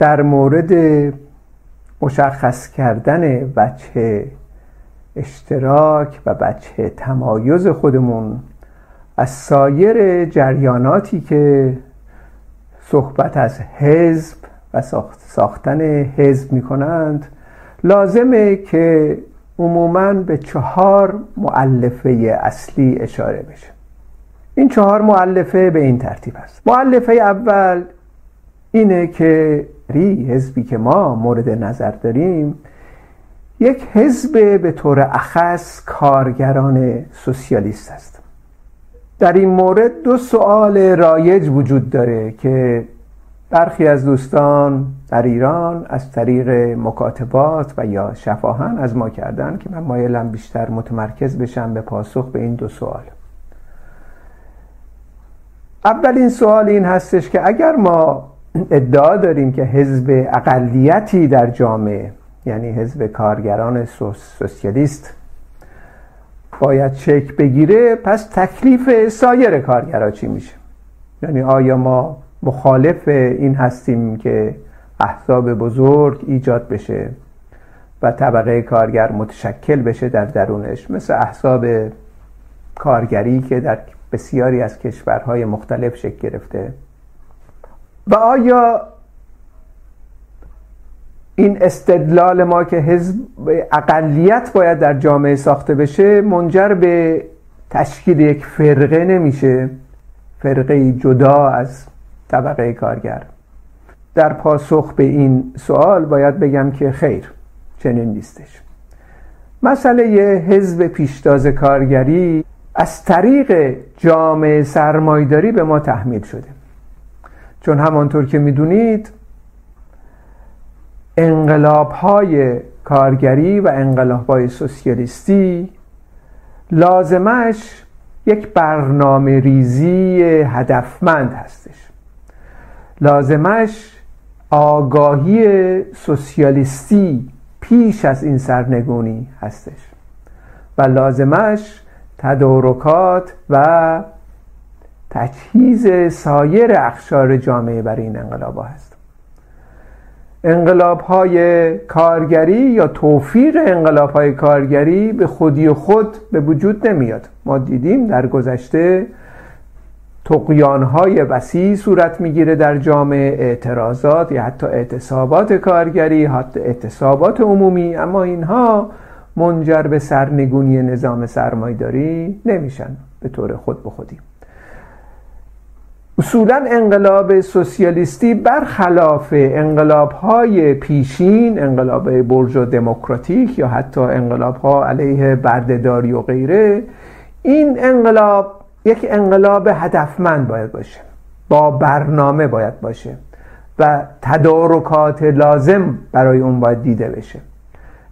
در مورد مشخص کردن بچه اشتراک و بچه تمایز خودمون از سایر جریاناتی که صحبت از حزب و ساختن حزب می کنند لازمه که عموما به چهار معلفه اصلی اشاره بشه. این چهار معلفه به این ترتیب است. معلفه اول اینه که ری حزبی که ما مورد نظر داریم یک حزب به طور اخص کارگران سوسیالیست است. در این مورد دو سوال رایج وجود داره که برخی از دوستان در ایران از طریق مکاتبات و یا شفاهن از ما کردن که من مایلم بیشتر متمرکز بشم به پاسخ به این دو سوال اولین سوال این هستش که اگر ما ادعا داریم که حزب اقلیتی در جامعه یعنی حزب کارگران سوسیالیست باید چک بگیره پس تکلیف سایر کارگرا چی میشه؟ یعنی آیا ما مخالف این هستیم که احزاب بزرگ ایجاد بشه و طبقه کارگر متشکل بشه در درونش؟ مثل احزاب کارگری که در بسیاری از کشورهای مختلف شکل گرفته. و آیا این استدلال ما که حزب اقلیت باید در جامعه ساخته بشه منجر به تشکیل یک فرقه نمیشه؟ فرقه جدا از طبقه کارگر. در پاسخ به این سوال باید بگم که خیر چنین نیستش. مسئله حزب پیشتاز کارگری از طریق جامعه سرمایداری به ما تحمیل شده. چون همانطور که می‌دونید انقلاب های کارگری و انقلاب های سوسیالیستی لازمش یک برنامه ریزی هدفمند هستش. لازمش آگاهی سوسیالیستی پیش از این سرنگونی هستش و لازمش تدارکات و تجهیز سایر اخشار جامعه برای این انقلاب ها هست. انقلاب های کارگری یا توفیق انقلاب های کارگری به خودی خود به وجود نمیاد. ما دیدیم در گذشته تقیان های وسیع صورت می‌گیره در جامعه اعتراضات یا حتی اعتصابات کارگری حتی اعتصابات عمومی اما اینها منجر به سرنگونی نظام سرمایداری نمیشن. به طور خود به خودی. اصولا انقلاب سوسیالیستی برخلاف انقلاب های پیشین انقلاب برج و دموکراتیک یا حتی انقلاب ها علیه بردهداری و غیره این انقلاب یک انقلاب هدفمند باید باشه با برنامه باید باشه و تدارکات لازم برای اون باید دیده بشه.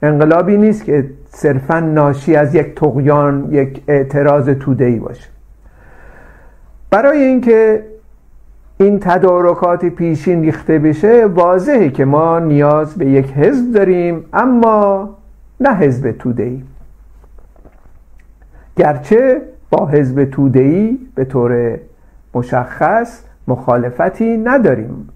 انقلابی نیست که صرفا ناشی از یک تقیان یک اعتراض تودهی باشه. برای اینکه این تدارکات پیشین ریخته بشه واضحه که ما نیاز به یک حزب داریم اما نه حزب تودهی گرچه با حزب تودهی به طور مشخص مخالفتی نداریم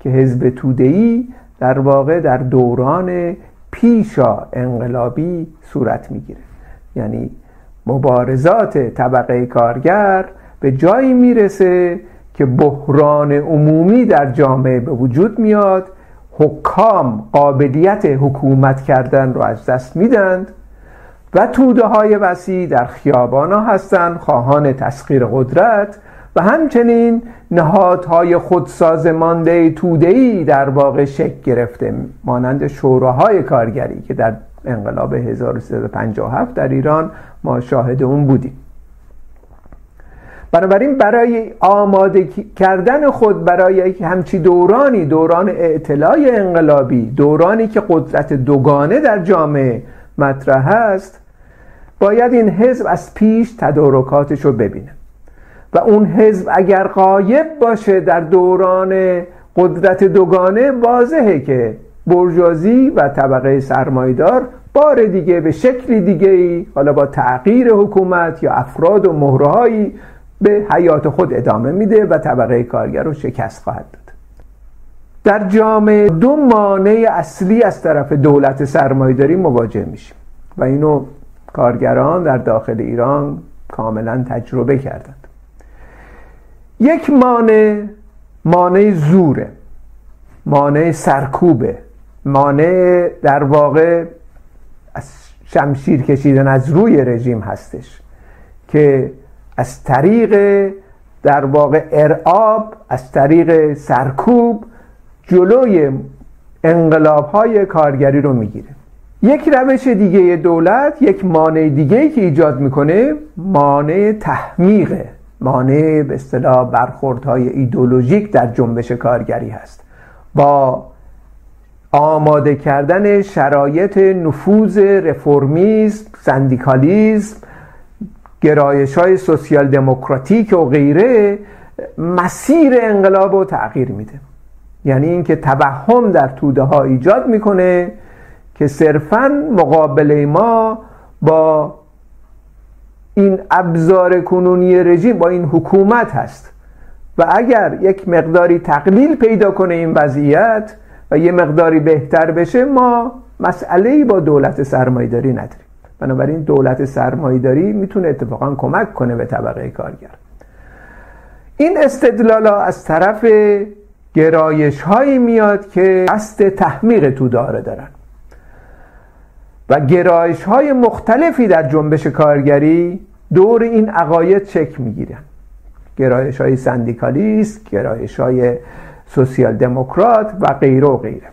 که حزب تودهی در واقع در دوران پیشا انقلابی صورت می‌گیره. یعنی مبارزات طبقه کارگر به جایی می‌رسه که بحران عمومی در جامعه به وجود میاد حکام قابلیت حکومت کردن رو از دست میدند و توده های وسیع در خیابان ها هستند خواهان تسخیر قدرت و همچنین نهادهای خودسازمانده تودهی در واقع شکل گرفته مانند شوراهای کارگری که در انقلاب 1357 در ایران ما شاهد اون بودیم. بنابراین برای آماده کردن خود برای همچی دورانی دوران اعتلاع انقلابی دورانی که قدرت دوگانه در جامعه مطرح است باید این حزب از پیش تدارکاتش رو ببینه. و اون حزب اگر قایب باشه در دوران قدرت دوگانه واضحه که برجازی و طبقه سرمایدار بار دیگه به شکلی دیگه ای حالا با تغییر حکومت یا افراد و مهرهایی به حیات خود ادامه میده و طبقه کارگر رو شکست خواهد داد. در جامعه دو مانع اصلی از طرف دولت سرمایهداری مواجه میشیم و اینو کارگران در داخل ایران کاملا تجربه کردند. یک مانع مانع زوره مانع سرکوبه مانع در واقع از شمشیر کشیدن از روی رژیم هستش که از طریق در واقع ارعاب از طریق سرکوب جلوی انقلاب های کارگری رو می‌گیره. یک روش دیگه دولت یک مانع دیگه که ایجاد می‌کنه مانع تحمیقه. مانع به اصطلاح برخوردهای ایدولوژیک در جنبش کارگری هست. با آماده کردن شرایط نفوذ رفرمیسم سندیکالیزم گرایش های سوسیال دموکراتیک و غیره مسیر انقلاب رو تغییر میده. یعنی اینکه توهم در توده ها ایجاد می‌کنه که صرفا مقابله ما با این ابزار کنونی رژیم با این حکومت هست. و اگر یک مقداری تقلیل پیدا کنه این وضعیت و یه مقداری بهتر بشه ما مسئله با دولت سرمایداری نداریم. بنابراین دولت سرمایداری می‌تونه اتفاقا کمک کنه به طبقه کارگر. این استدلال از طرف گرایش هایی میاد که قصد تحمیق تو داره دارن. و گرایش های مختلفی در جنبش کارگری دور این عقاید چک می‌گیرن گرایش های سندیکالیست گرایش های سوسیال دموکرات و غیره و غیره.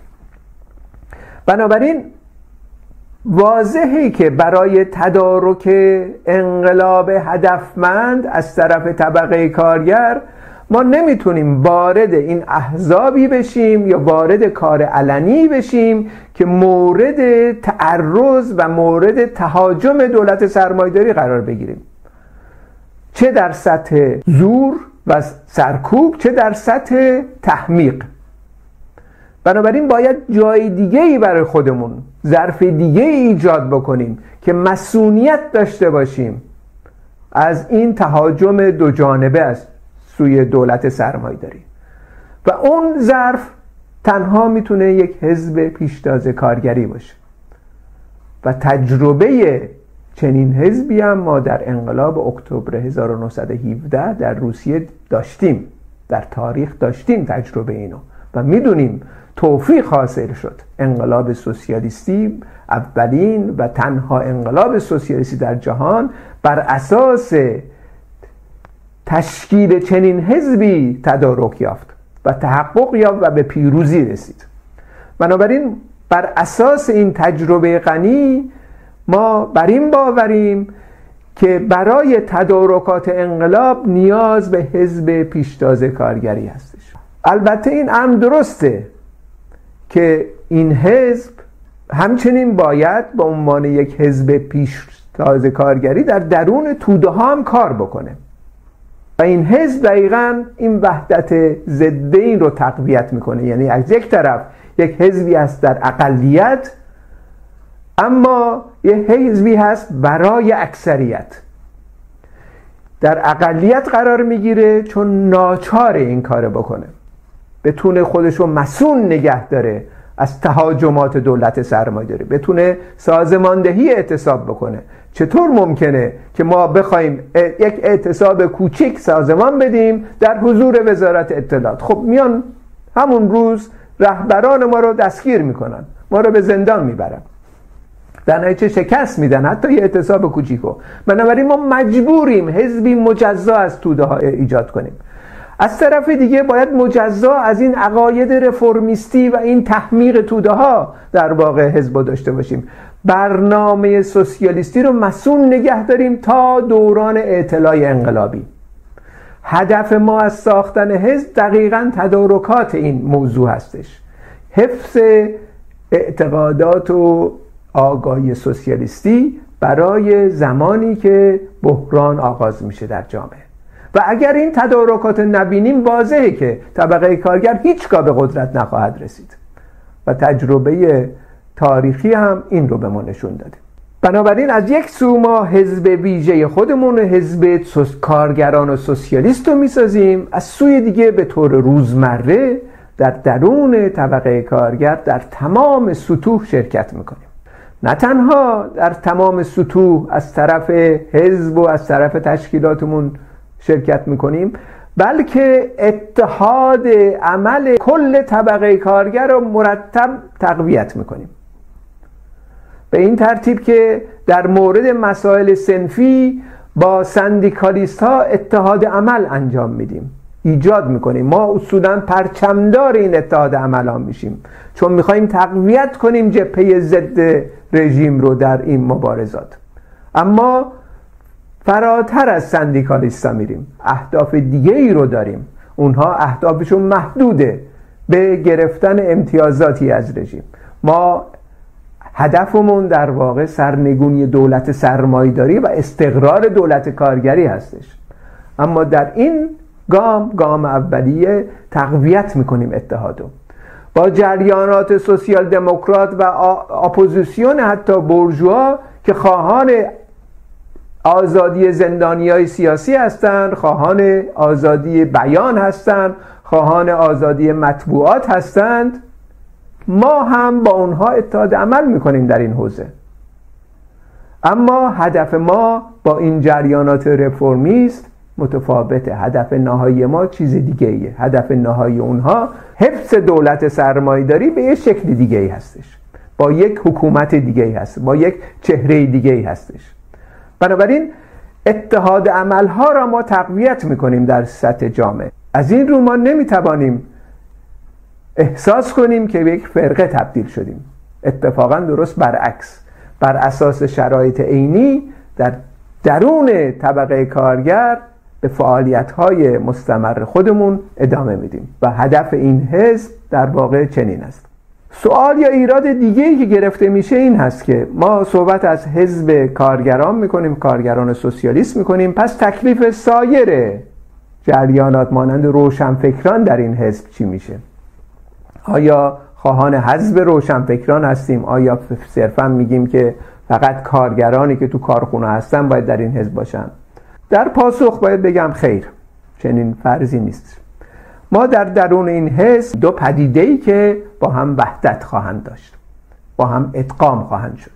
بنابراین واضحه که برای تدارک انقلاب هدفمند از طرف طبقه کارگر ما نمی‌تونیم وارد این احزابی بشیم یا وارد کار علنی بشیم که مورد تعرض و مورد تهاجم دولت سرمایداری قرار بگیریم. چه در سطح زور و سرکوب چه در سطح تحمیق. بنابراین باید جای دیگه ای برای خودمون ظرف دیگه ای ایجاد بکنیم که مسئولیت داشته باشیم. از این تهاجم دو جانبه است سوی دولت سرمایه داری و اون ظرف تنها می‌تونه یک حزب پیشتاز کارگری باشه. و تجربه چنین حزبی هم ما در انقلاب اکتبر 1917 در روسیه داشتیم. در تاریخ داشتیم تجربه اینو. و می‌دونیم توفیق حاصل شد. انقلاب سوسیالیستی اولین و تنها انقلاب سوسیالیستی در جهان بر اساس تشکیل چنین حزبی تدارک یافت و تحقق یافت و به پیروزی رسید. بنابراین بر اساس این تجربه غنی ما بر این باوریم که برای تدارکات انقلاب نیاز به حزب پیشتاز کارگری هستش. البته این امر درسته. که این حزب همچنین باید به عنوان یک حزب پیشتاز کارگری در درون توده ها هم کار بکنه. و این حزب دقیقا این وحدت ضد این رو تقویت می‌کنه. یعنی از یک طرف یک حزبی است در اقلیت اما یه حزبی هست برای اکثریت. در اقلیت قرار می‌گیره چون ناچار این کار بکنه. بتونه خودش رو مسون نگه داره از تهاجمات دولت سرمایه داره بتونه سازماندهی اعتصاب بکنه. چطور ممکنه که ما بخوایم یک اعتصاب کوچیک سازمان بدیم در حضور وزارت اطلاعات؟ خب میان همون روز رهبران ما رو دستگیر می‌کنن. ما رو به زندان می‌برن. در نتیجه شکست میدن؟ حتی یه اعتصاب کوچیکو. بنابراین ما مجبوریم حزبی مجزا از توده ها ایجاد کنیم. از طرف دیگه باید مجزا از این عقاید رفرمیستی و این تحمیق توده ها در واقع حزب داشته باشیم. برنامه سوسیالیستی رو مسون نگه داریم تا دوران اعتلاع انقلابی. هدف ما از ساختن حزب دقیقا تدارکات این موضوع هستش. حفظ اعتقادات و آگاهی سوسیالیستی برای زمانی که بحران آغاز میشه در جامعه. و اگر این تدارکات نبینیم واضحه که طبقه کارگر هیچگاه به قدرت نخواهد رسید. و تجربه تاریخی هم این رو به ما نشون داده. بنابراین از یک سو ما حزب ویژه خودمون حزب کارگران و سوسیالیست رو می‌سازیم. از سوی دیگه به طور روزمره در درون طبقه کارگر در تمام سطوح شرکت می‌کنیم. نه تنها در تمام سطوح از طرف حزب و از طرف تشکیلاتمون شرکت می‌کنیم بلکه اتحاد عمل کل طبقه کارگر رو مرتب تقویت می‌کنیم. به این ترتیب که در مورد مسائل سنفی با سندیکالیست ها اتحاد عمل انجام میدیم. ایجاد می‌کنیم. ما اصولا پرچمدار این اتحاد عمل میشیم. چون می‌خوایم تقویت کنیم جبهه ضد رژیم رو در این مبارزات. اما فراتر از سندیکالیستا میریم. اهداف دیگه ای رو داریم. اونها اهدافشون محدوده به گرفتن امتیازاتی از رژیم. ما هدفمون در واقع سرنگونی دولت سرمایه‌داری و استقرار دولت کارگری هستش. اما در این گام گام اولیه تقویت می‌کنیم اتحادو. با جریانات سوسیال دموکرات و اپوزیسیون حتی بورژوا که خواهان آزادی زندانی های سیاسی هستند خواهان آزادی بیان هستند خواهان آزادی مطبوعات هستند. ما هم با اونها اتحاد عمل می‌کنیم در این حوزه. اما هدف ما با این جریانات رفرمیست متفاوته هدف نهایی ما چیز دیگه ایه هدف نهایی اونها حفظ دولت سرمایداری به یه شکل دیگه ای هستش. با یک حکومت دیگه ای هست با یک چهره دیگه ای هستش. بنابراین اتحاد عملها را ما تقویت می‌کنیم در سطح جامعه. از این رو ما نمی‌توانیم احساس کنیم که به یک فرقه تبدیل شدیم. اتفاقا درست برعکس. بر اساس شرایط عینی در درون طبقه کارگر به فعالیت های مستمر خودمون ادامه میدیم و هدف این حزب در واقع چنین است. سوال یا ایراد دیگه ای که گرفته میشه این هست که ما صحبت از حزب کارگران می‌کنیم کارگران سوسیالیست می‌کنیم. پس تکلیف سایر جریانات مانند روشنفکران در این حزب چی میشه؟ آیا خواهان حزب روشنفکران هستیم؟ آیا صرفا میگیم که فقط کارگرانی که تو کارخونه هستن باید در این حزب باشن؟ در پاسخ باید بگم خیر چنین فرضی نیست. ما در درون این حزب دو پدیده ای که با هم وحدت خواهند داشت با هم ادغام خواهند شد.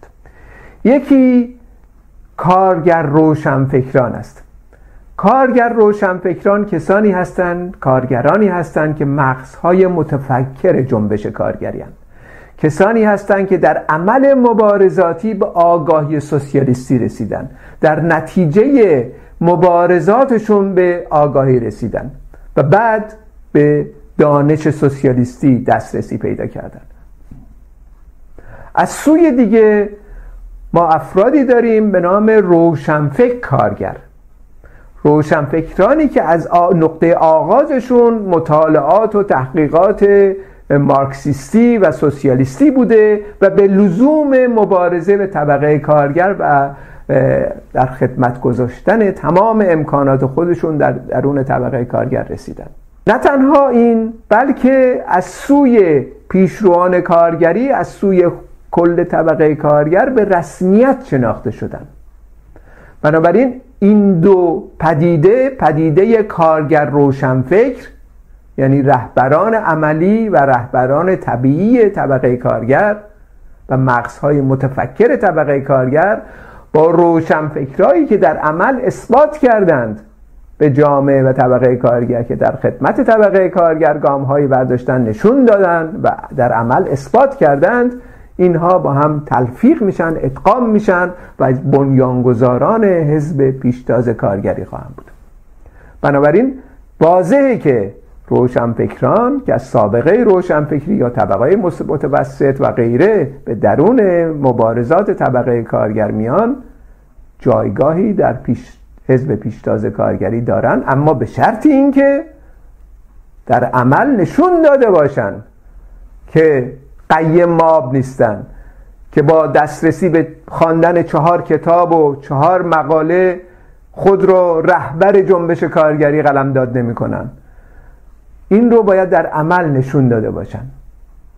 یکی کارگر روشنفکران است. کارگر روشنفکران کسانی هستند کارگرانی هستند که مغزهای متفکر جنبش کارگری هستند کسانی هستند که در عمل مبارزاتی به آگاهی سوسیالیستی رسیدن در نتیجه مبارزاتشون به آگاهی رسیدن و بعد به دانش سوسیالیستی دسترسی پیدا کردن. از سوی دیگه ما افرادی داریم به نام روشنفکر کارگر. روشنفکرانی که از نقطه آغازشون مطالعات و تحقیقات مارکسیستی و سوسیالیستی بوده و به لزوم مبارزه به طبقه کارگر و در خدمت گذاشتن تمام امکانات خودشون در درون طبقه کارگر رسیدن. نه تنها این بلکه از سوی پیشروان کارگری از سوی کل طبقه کارگر به رسمیت شناخته شدن. بنابراین این دو پدیده پدیده کارگر روشنفکر یعنی رهبران عملی و رهبران طبیعی طبقه کارگر و مغزهای متفکر طبقه کارگر با روشنفکرهایی که در عمل اثبات کردند به جامعه و طبقه کارگر که در خدمت طبقه کارگر گام هایی برداشتن نشون دادند و در عمل اثبات کردند اینها با هم تلفیق میشن ادغام میشن و بنیانگذاران حزب پیشتاز کارگری خواهند بود. بنابراین واضحه که روشنفکران که از سابقه روشنفکری یا طبقه متوسط و غیره به درون مبارزات طبقه کارگر میان جایگاهی در پیش حزب پیشتاز کارگری دارن اما به شرط اینکه در عمل نشون داده باشن که قیم ماب نیستن که با دسترسی به خواندن چهار کتاب و چهار مقاله خود رو رهبر جنبش کارگری قلمداد نمی‌کنن. این رو باید در عمل نشون داده باشن.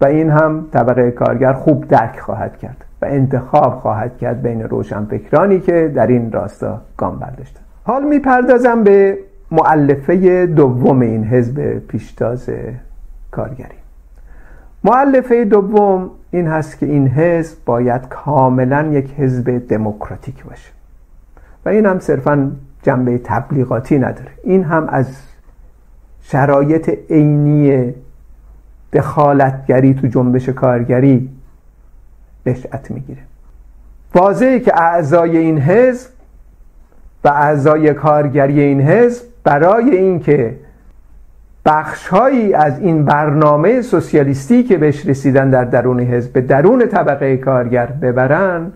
و این هم طبقه کارگر خوب درک خواهد کرد و انتخاب خواهد کرد بین روشنفکرانی که در این راستا گام برداشتن. حال می‌پردازم به معلفه دوم این حزب پیشتاز کارگری. معلفه دوم این هست که این حزب باید کاملا یک حزب دموکراتیک باشه. و این هم صرفا جنبه تبلیغاتی نداره. این هم از شرایط عینی دخالتگری تو جنبش کارگری نشأت می‌گیره. واضحه که اعضای این حزب و اعضای کارگری این حزب برای اینکه بخشهایی از این برنامه سوسیالیستی که بهش رسیدن در درون حزب به درون طبقه کارگر ببرن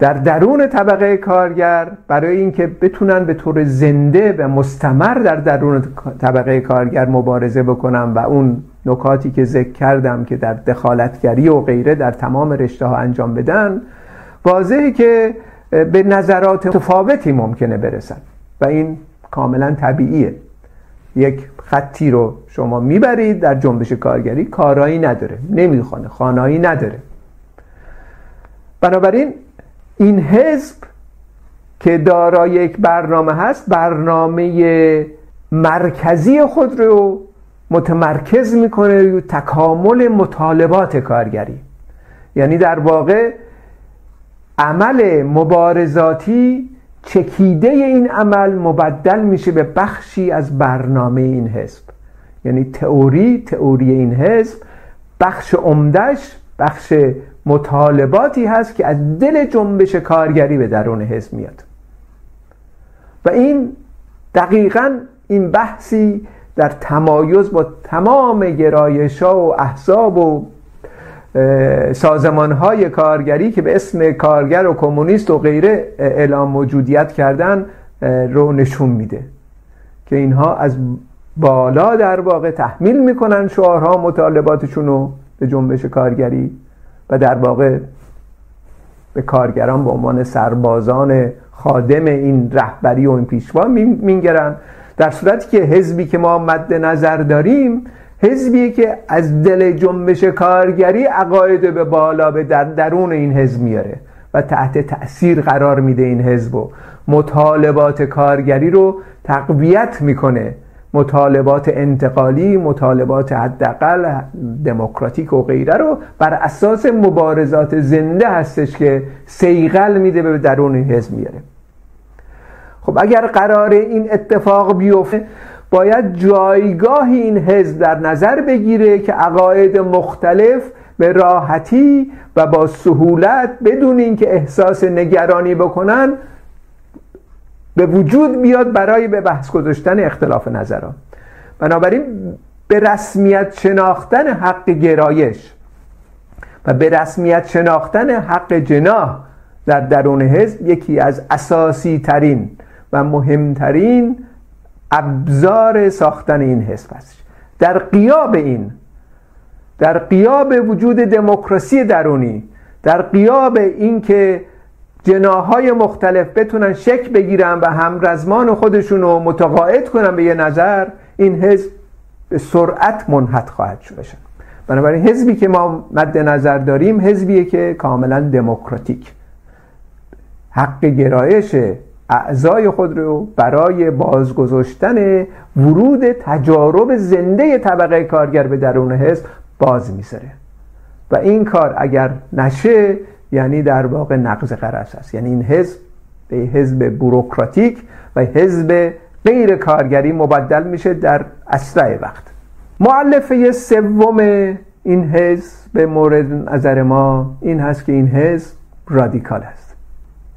در درون طبقه کارگر برای اینکه بتونن به طور زنده و مستمر در درون طبقه کارگر مبارزه بکنن و اون نکاتی که ذکر کردم که در دخالتگری و غیره در تمام رشته ها انجام بدن واضحه که به نظرات متفاوتی ممکنه برسن و این کاملا طبیعیه. یک خطی رو شما می‌برید در جنبش کارگری کارایی نداره نمی‌خوانه خانایی نداره. بنابراین این حزب که دارای یک برنامه هست برنامه مرکزی خود رو متمرکز می‌کنه روی تکامل مطالبات کارگری. یعنی در واقع عمل مبارزاتی چکیده این عمل مبدل میشه به بخشی از برنامه این حزب. یعنی تئوری تئوری این حزب بخش عمدش بخش مطالباتی هست که از دل جنبش کارگری به درون حزب میاد. و این دقیقا این بحثی در تمایز با تمام گرایش و احزاب و سازمان های کارگری که به اسم کارگر و کمونیست و غیره اعلام موجودیت کردن رو نشون میده. که اینها از بالا در واقع تحمیل می‌کنن شعارها مطالباتشون رو به جنبش کارگری. و در واقع به کارگران به عنوان سربازان خادم این رهبری و این پیشوا میگرن در صورتی که حزبی که ما مد نظر داریم حزبی که از دل جنبش کارگری عقاید به بالا به در درون این حزب میاره و تحت تأثیر قرار میده این حزب و مطالبات کارگری رو تقویت می‌کنه. مطالبات انتقالی مطالبات حداقل دموکراتیک و غیره رو بر اساس مبارزات زنده هستش که سیغل میده به درون این حزب میاره خب اگر قرار این اتفاق بیفته باید جایگاه این حزب در نظر بگیره که عقاید مختلف به راحتی و با سهولت بدون اینکه احساس نگرانی بکنن به وجود بیاد برای به بحث گذاشتن اختلاف نظران. بنابراین به رسمیت شناختن حق گرایش و به رسمیت شناختن حق جناح در درون حزب یکی از اساسی ترین و مهمترین ابزار ساختن این حزب است. در قیاب این در قیاب وجود دموکراسی درونی در قیاب اینکه جناهای مختلف بتونن شک بگیرن و همرزمان خودشون رو متقاعد کنن به یه نظر این حزب به سرعت منحط خواهد شد. بنابراین حزبی که ما مد نظر داریم حزبیه که کاملا دموکراتیک. حق گرایش اعضای خود رو برای بازگذاشتن ورود تجارب زنده طبقه کارگر به درون حزب باز می‌ذاره. و این کار اگر نشه یعنی در واقع نقض قرص است. یعنی این حزب به حزب بوروکراتیک و حزب غیر کارگری مبدل میشه در اسرع وقت. معلفه سوم این حزب به مورد نظر ما این هست که این حزب رادیکال است.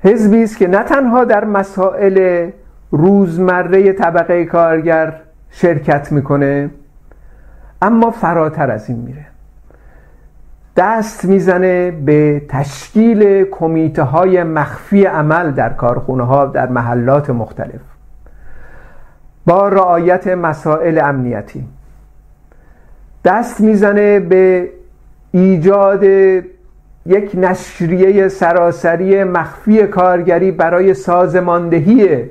حزبی است که نه تنها در مسائل روزمره طبقه کارگر شرکت می‌کنه اما فراتر از این میره. دست می‌زنه به تشکیل کمیته های مخفی عمل در کارخونه ها در محلات مختلف. با رعایت مسائل امنیتی. دست می‌زنه به ایجاد یک نشریه سراسری مخفی کارگری برای سازماندهی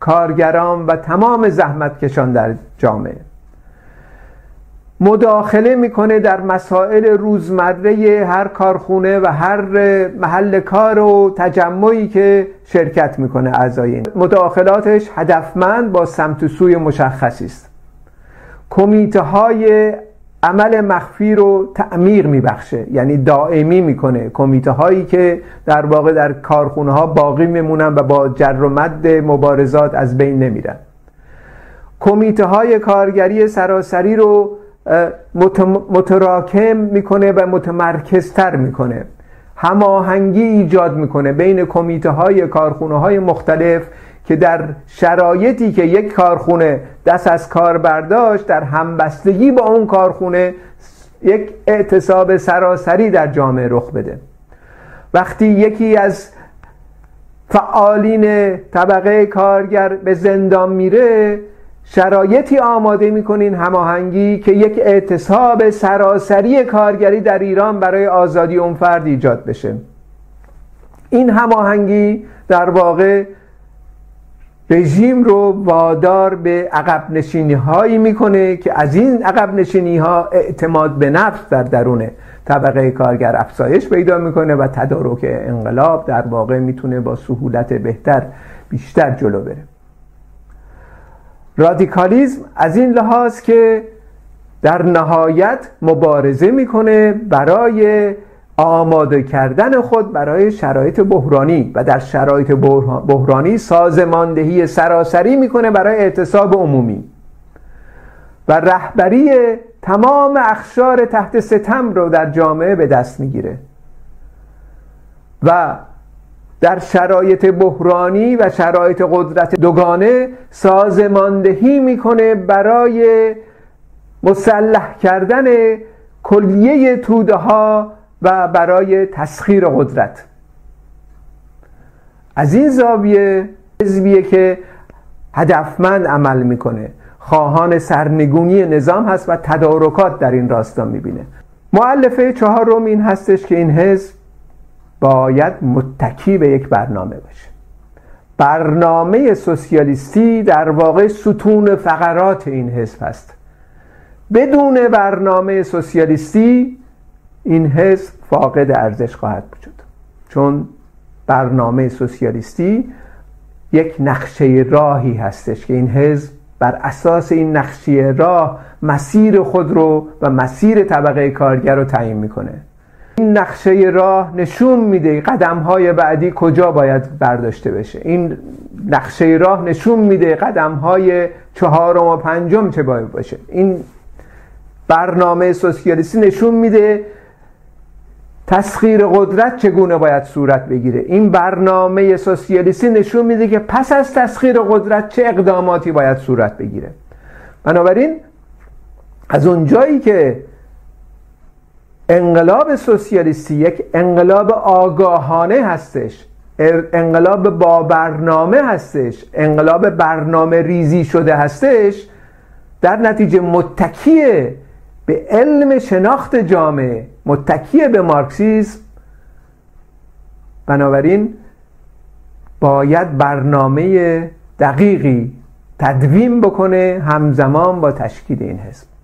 کارگران و تمام زحمتکشان در جامعه. مداخله می‌کنه در مسائل روزمره هر کارخونه و هر محل کار و تجمعی که شرکت می‌کنه اعضای مداخلاتش هدفمند با سمت سوی مشخصی است. کمیته های عمل مخفی رو تعمیر میبخشه یعنی دائمی می‌کنه. کمیته هایی که در واقع در کارخونه ها باقی میمونن و با جر و مد مبارزات از بین نمیرن. کمیته های کارگری سراسری رو متراکم می‌کنه و متمرکزتر می‌کنه. هماهنگی ایجاد می‌کنه بین کمیته های کارخونه های مختلف که در شرایطی که یک کارخونه دست از کار برداشت در همبستگی با اون کارخونه یک اعتصاب سراسری در جامعه رخ بده. وقتی یکی از فعالین طبقه کارگر به زندان میره شرایطی آماده می‌کنین هماهنگی که یک اعتصاب سراسری کارگری در ایران برای آزادی اون فرد ایجاد بشه. این هماهنگی در واقع رژیم رو وادار به عقب نشینی هایی می‌کنه که از این عقب نشینی ها اعتماد به نفس در درون طبقه کارگر افزایش پیدا می‌کنه و تدارک انقلاب در واقع می‌تونه با سهولت بهتر بیشتر جلو بره. رادیکالیزم از این لحاظ که در نهایت مبارزه می‌کنه برای آماده کردن خود برای شرایط بحرانی و در شرایط بحرانی سازماندهی سراسری می‌کنه برای اعتصاب عمومی. و رهبری تمام اخشار تحت ستم رو در جامعه به دست می‌گیره. و در شرایط بحرانی و شرایط قدرت دوگانه سازماندهی می‌کنه برای مسلح کردن کلیه توده ها و برای تسخیر قدرت. از این زاویه حزبیه که هدفمند عمل می‌کنه. خواهان سرنگونی نظام هست و تدارکات در این راستا می‌بینه. معلفه چهارم این هستش که این حزب باید متکی به یک برنامه باشه. برنامه سوسیالیستی در واقع ستون فقرات این حزب هست بدون برنامه سوسیالیستی این حزب فاقد ارزش خواهد بود. چون برنامه سوسیالیستی یک نقشه راهی هستش که این حزب بر اساس این نقشه راه مسیر خود رو و مسیر طبقه کارگر رو تعیین می‌کنه. این نقشه راه نشون میده قدم های بعدی کجا باید برداشته بشه. این نقشه راه نشون میده قدم های چهارم و پنجم چه باید باشه. این برنامه سوسیالیستی نشون میده تسخیر قدرت چگونه باید صورت بگیره. این برنامه سوسیالیستی نشون میده که پس از تسخیر قدرت چه اقداماتی باید صورت بگیره. بنابراین از اونجایی که انقلاب سوسیالیستی یک انقلاب آگاهانه هستش. انقلاب با برنامه هستش. انقلاب برنامه ریزی شده هستش. در نتیجه متکیه به علم شناخت جامعه. متکیه به مارکسیزم بنابراین باید برنامه دقیقی تدوین بکنه همزمان با تشکیل این حزب.